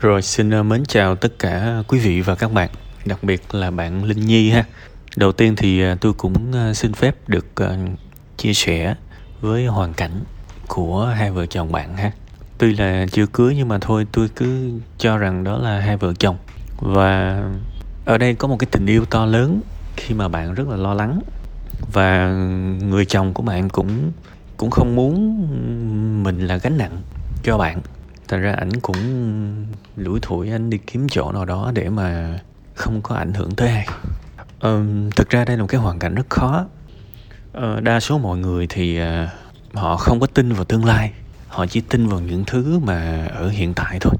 Rồi xin ờ, mến chào tất cả quý vị và các bạn, đặc biệt là bạn Linh Nhi ha. Đầu tiên thì ờ, tôi cũng ờ, xin phép được chia sẻ với hoàn cảnh của hai vợ chồng bạn ha. Tuy là chưa cưới nhưng mà thôi tôi cứ cho rằng đó là hai vợ chồng và ở đây có một cái tình yêu to lớn khi mà bạn rất là lo lắng và người chồng của bạn cũng cũng không muốn mình là gánh nặng cho bạn thành ra ảnh cũng lủi thủi anh đi kiếm chỗ nào đó để mà không có ảnh hưởng tới ai. Um, thực ra đây là một cái hoàn cảnh rất khó. Uh, đa số mọi người thì uh, họ không có tin vào tương lai. Họ chỉ tin vào những thứ mà ở hiện tại thôi.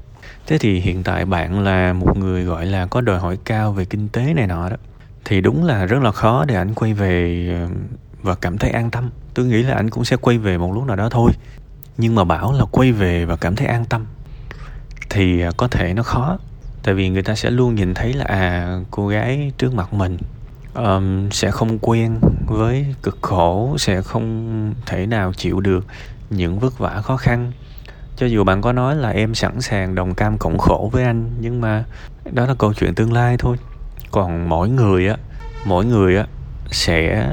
Thế thì hiện tại bạn là một người gọi là có đòi hỏi cao về kinh tế này nọ đó. Thì đúng là rất là khó để ảnh quay về và cảm thấy an tâm. Tôi nghĩ là ảnh cũng sẽ quay về một lúc nào đó thôi nhưng mà bảo là quay về và cảm thấy an tâm. Thì à, có thể nó khó. Tại vì người ta sẽ luôn nhìn thấy là à cô gái trước mặt mình um, sẽ không quen với cực khổ sẽ không thể nào chịu được những vất vả khó khăn. Cho dù bạn có nói là em sẵn sàng đồng cam cộng khổ với anh nhưng mà đó là câu chuyện tương lai thôi. Còn mỗi người á mỗi người á sẽ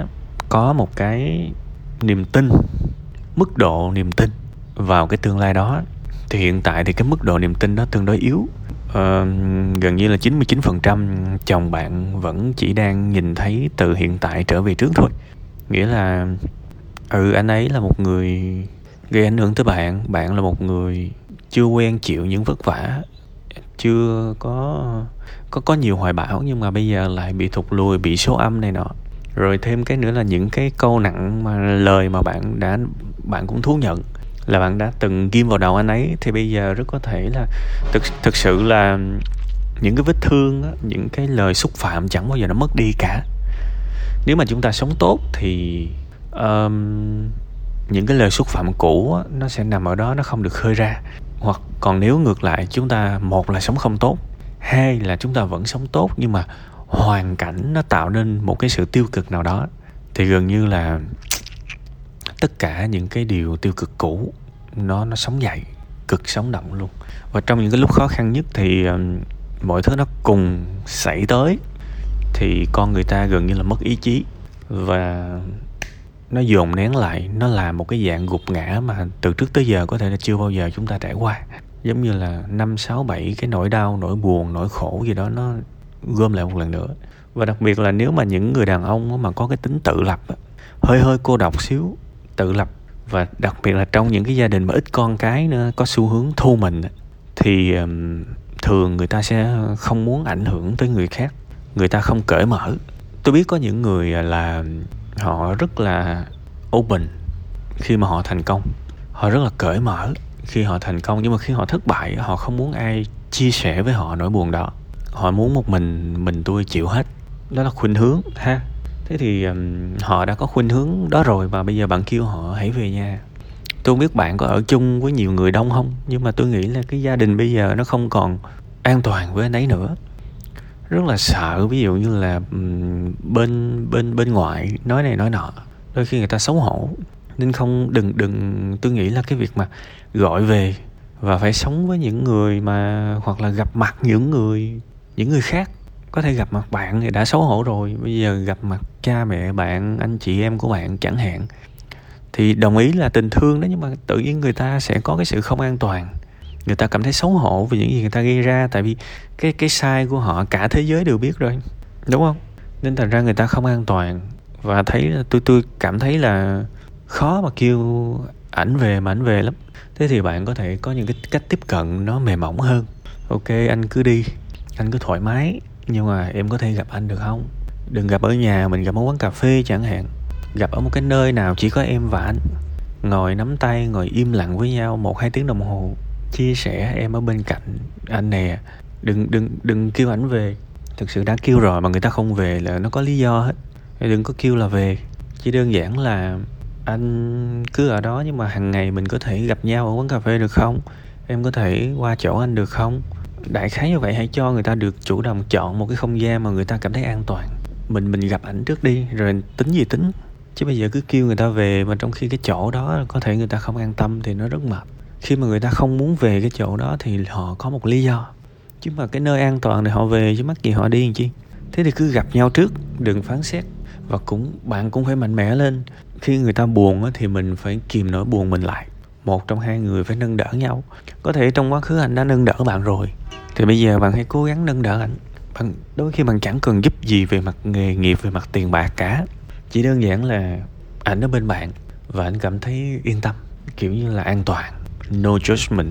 có một cái niềm tin mức độ niềm tin vào cái tương lai đó thì hiện tại thì cái mức độ niềm tin đó tương đối yếu. Uh, gần như là 99% chồng bạn vẫn chỉ đang nhìn thấy từ hiện tại trở về trước thôi. Nghĩa là ừ anh ấy là một người gây ảnh hưởng tới bạn bạn là một người chưa quen chịu những vất vả chưa có có có nhiều hoài bão nhưng mà bây giờ lại bị thụt lùi bị số âm này nọ. Rồi thêm cái nữa là những cái câu nặng mà lời mà bạn đã bạn cũng thú nhận là bạn đã từng ghim vào đầu anh ấy thì bây giờ rất có thể là thực thực sự là những cái vết thương á, những cái lời xúc phạm chẳng bao giờ nó mất đi cả. Nếu mà chúng ta sống tốt thì um, những cái lời xúc phạm cũ á, nó sẽ nằm ở đó nó không được khơi ra. Hoặc còn nếu ngược lại chúng ta một là sống không tốt hai là chúng ta vẫn sống tốt nhưng mà hoàn cảnh nó tạo nên một cái sự tiêu cực nào đó thì gần như là tất cả những cái điều tiêu cực cũ nó nó sống dậy cực sống động luôn. Và trong những cái lúc khó khăn nhất thì um, mọi thứ nó cùng xảy tới thì con người ta gần như là mất ý chí. Và nó dồn nén lại nó là một cái dạng gục ngã mà từ trước tới giờ có thể là chưa bao giờ chúng ta trải qua. Giống như là năm sáu bảy cái nỗi đau nỗi buồn nỗi khổ gì đó nó gom lại một lần nữa. Và đặc biệt là nếu mà những người đàn ông mà có cái tính tự lập hơi hơi cô độc xíu tự lập và đặc biệt là trong những cái gia đình mà ít con cái nữa, có xu hướng thu mình thì thường người ta sẽ không muốn ảnh hưởng tới người khác, người ta không cởi mở. Tôi biết có những người à, là họ rất là open khi mà họ thành công, họ rất là cởi mở khi họ thành công. Nhưng mà khi họ thất bại, họ không muốn ai chia sẻ với họ nỗi buồn đó. Họ muốn một mình mình tôi chịu hết. Đó là khuynh hướng ha thế thì um, họ đã có khuynh hướng đó rồi và bây giờ bạn kêu họ hãy về nhà. Tôi không biết bạn có ở chung với nhiều người đông không nhưng mà tôi nghĩ là cái gia đình bây giờ nó không còn an toàn với anh ấy nữa. Rất là sợ ví dụ như là um, bên bên bên ngoại nói này nói nọ đôi khi người ta xấu hổ. Nên không đừng đừng tôi nghĩ là cái việc mà gọi về và phải sống với những người mà hoặc là gặp mặt những người những người khác có thể gặp mặt bạn thì đã xấu hổ rồi. Bây giờ gặp mặt cha mẹ, bạn, anh chị em của bạn chẳng hạn. Thì đồng ý là tình thương đó, nhưng mà tự nhiên người ta sẽ có cái sự không an toàn. Người ta cảm thấy xấu hổ vì những gì người ta gây ra, tại vì cái cái sai của họ, cả thế giới đều biết rồi. Đúng không? Nên thành ra người ta không an toàn. Và thấy, tôi tôi cảm thấy là khó mà kêu ảnh về mà ảnh về lắm. Thế thì bạn có thể có những cái cách tiếp cận nó mềm mỏng hơn. Ok, anh cứ đi. Anh cứ thoải mái nhưng mà em có thể gặp anh được không? Đừng gặp ở nhà mình gặp ở quán cà phê chẳng hạn. Gặp ở một cái nơi nào chỉ có em và anh. Ngồi nắm tay, ngồi im lặng với nhau một hai tiếng đồng hồ. Chia sẻ em ở bên cạnh anh nè. Đừng đừng đừng kêu ảnh về. Thực sự đã kêu rồi mà người ta không về là nó có lý do hết. Đừng có kêu là về. Chỉ đơn giản là anh cứ ở đó nhưng mà hàng ngày mình có thể gặp nhau ở quán cà phê được không? Em có thể qua chỗ anh được không? Đại khái như vậy hãy cho người ta được chủ động chọn một cái không gian mà người ta cảm thấy an toàn? Mình mình gặp ảnh trước đi, rồi tính gì tính. Chứ bây giờ cứ kêu người ta về mà trong khi cái chỗ đó có thể người ta không an tâm thì nó rất mệt. Khi mà người ta không muốn về cái chỗ đó thì họ có một lý do. Chứ mà cái nơi an toàn thì họ về, chứ mắc gì họ đi làm chi? Thế thì cứ gặp nhau trước, đừng phán xét. Và cũng, bạn cũng phải mạnh mẽ lên. Khi người ta buồn thì mình phải kìm nỗi buồn mình lại. Một trong hai người phải nâng đỡ nhau. Có thể trong quá khứ anh đã nâng đỡ bạn rồi thì bây giờ bạn hãy cố gắng nâng đỡ ảnh, bạn đôi khi bạn chẳng cần giúp gì về mặt nghề nghiệp về mặt tiền bạc cả. Chỉ đơn giản là ảnh ở bên bạn và anh cảm thấy yên tâm kiểu như là an toàn. No judgment.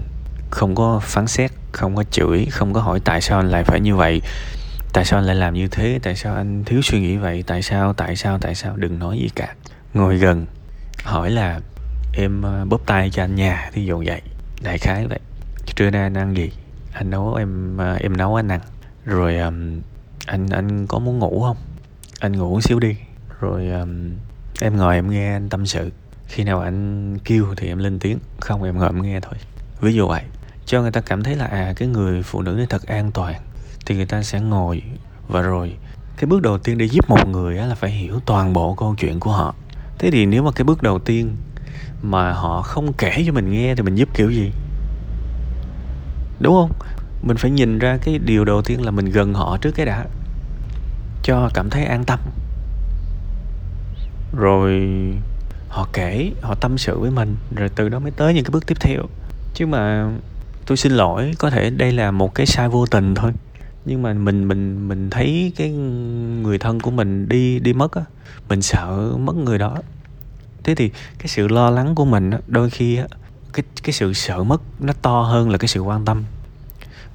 Không có phán xét không có chửi không có hỏi tại sao anh lại phải như vậy tại sao anh lại làm như thế tại sao anh thiếu suy nghĩ vậy tại sao tại sao tại sao đừng nói gì cả. Ngồi gần hỏi là em ờ, bóp tay cho anh nhà thí dụ vậy. Đại khái vậy. Trưa nay anh ăn gì? Anh nấu em à, em nấu anh ăn rồi um, anh anh có muốn ngủ không? Anh ngủ xíu đi. Rồi um, em ngồi em nghe anh tâm sự. Khi nào anh kêu thì em lên tiếng. Không em ngồi em nghe thôi. Ví dụ vậy cho người ta cảm thấy là à cái người phụ nữ này thật an toàn thì người ta sẽ ngồi. Và rồi cái bước đầu tiên để giúp một người là phải hiểu toàn bộ câu chuyện của họ. Thế thì nếu mà cái bước đầu tiên mà họ không kể cho mình nghe thì mình giúp kiểu gì? Đúng không? Mình phải nhìn ra cái điều đầu tiên là mình gần họ trước cái đã cho cảm thấy an tâm. Rồi họ kể họ tâm sự với mình rồi từ đó mới tới những cái bước tiếp theo. Chứ mà tôi xin lỗi có thể đây là một cái sai vô tình thôi. Nhưng mà mình mình mình thấy cái người thân của mình đi đi mất á mình sợ mất người đó. Thế thì cái sự lo lắng của mình á đôi khi á cái cái sự sợ mất nó to hơn là cái sự quan tâm.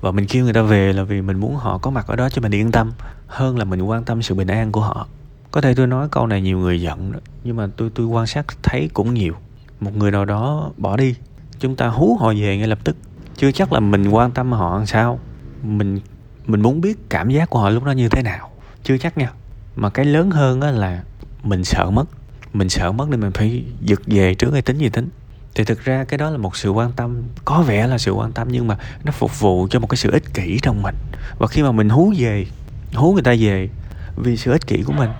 Và mình kêu người ta về là vì mình muốn họ có mặt ở đó cho mình yên tâm, hơn là mình quan tâm sự bình an của họ. Có thể tôi nói câu này nhiều người giận đó, nhưng mà tôi tôi quan sát thấy cũng nhiều. Một người nào đó bỏ đi, chúng ta hú họ về ngay lập tức. Chưa chắc là mình quan tâm họ làm sao. Mình mình muốn biết cảm giác của họ lúc đó như thế nào. Chưa chắc nha. Mà cái lớn hơn á là mình sợ mất. Mình sợ mất nên mình phải giật về trước hay tính gì tính thì thực ra cái đó là một sự quan tâm, có vẻ là sự quan tâm nhưng mà nó phục vụ cho một cái sự ích kỷ trong mình. Và khi mà mình hú về, hú người ta về vì sự ích kỷ của mình,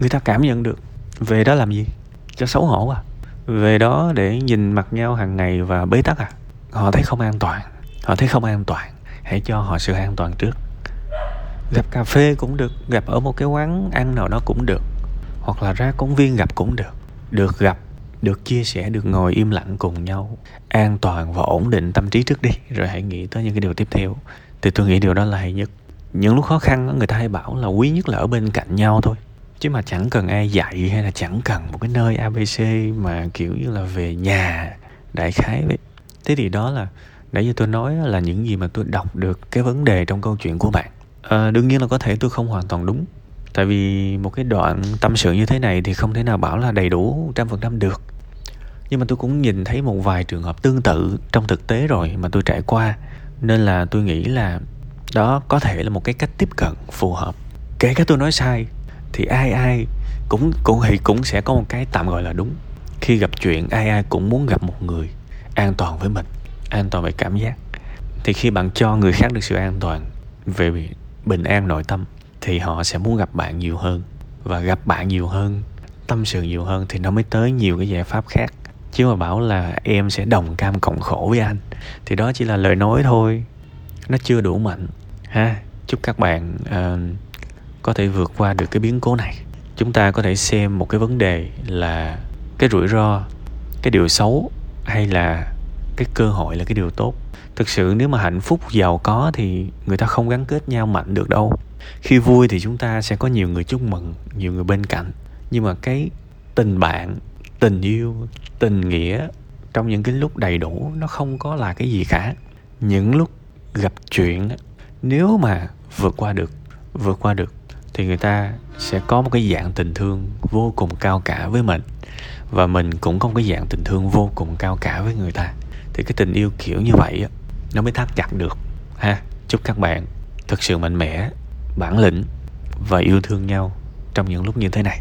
người ta cảm nhận được. Về đó làm gì? Cho xấu hổ à? Về đó để nhìn mặt nhau hàng ngày và bế tắc à? Họ thấy không an toàn. Họ thấy không an toàn. Hãy cho họ sự an toàn trước. Gặp cà phê cũng được, gặp ở một cái quán ăn nào đó cũng được. Hoặc là ra công viên gặp cũng được. Được gặp được chia sẻ được ngồi im lặng cùng nhau an toàn và ổn định tâm trí trước đi. Rồi hãy nghĩ tới những cái điều tiếp theo. Thì tôi nghĩ điều đó là hay nhất. Những lúc khó khăn người ta hay bảo là quý nhất là ở bên cạnh nhau thôi. Chứ mà chẳng cần ai dạy hay là chẳng cần một cái nơi abc mà kiểu như là về nhà đại khái vậy. Thế thì đó là nãy giờ tôi nói là những gì mà tôi đọc được cái vấn đề trong câu chuyện của bạn. À, đương nhiên là có thể tôi không hoàn toàn đúng. Tại vì một cái đoạn tâm sự như thế này thì không thể nào bảo là đầy đủ trăm phần trăm được nhưng mà tôi cũng nhìn thấy một vài trường hợp tương tự trong thực tế rồi mà tôi trải qua. Nên là tôi nghĩ là đó có thể là một cái cách tiếp cận phù hợp. Kể cả tôi nói sai, thì ai ai cũng cũng thì cũng sẽ có một cái tạm gọi là đúng. Khi gặp chuyện, ai ai cũng muốn gặp một người an toàn với mình, an toàn về cảm giác. Thì khi bạn cho người khác được sự an toàn về bình an nội tâm, thì họ sẽ muốn gặp bạn nhiều hơn. Và gặp bạn nhiều hơn, tâm sự nhiều hơn thì nó mới tới nhiều cái giải pháp khác chứ mà bảo là em sẽ đồng cam cộng khổ với anh thì đó chỉ là lời nói thôi. Nó chưa đủ mạnh. Ha chúc các bạn uh, có thể vượt qua được cái biến cố này. Chúng ta có thể xem một cái vấn đề là cái rủi ro cái điều xấu hay là cái cơ hội là cái điều tốt. Thực sự nếu mà hạnh phúc giàu có thì người ta không gắn kết nhau mạnh được đâu. Khi vui thì chúng ta sẽ có nhiều người chúc mừng nhiều người bên cạnh. Nhưng mà cái tình bạn tình yêu, tình nghĩa trong những cái lúc đầy đủ nó không có là cái gì cả. Những lúc gặp chuyện nếu mà vượt qua được, vượt qua được thì người ta sẽ có một cái dạng tình thương vô cùng cao cả với mình. Và mình cũng có một cái dạng tình thương vô cùng cao cả với người ta. Thì cái tình yêu kiểu như vậy nó mới thắt chặt được, ha. Chúc các bạn thực sự mạnh mẽ, bản lĩnh và yêu thương nhau trong những lúc như thế này.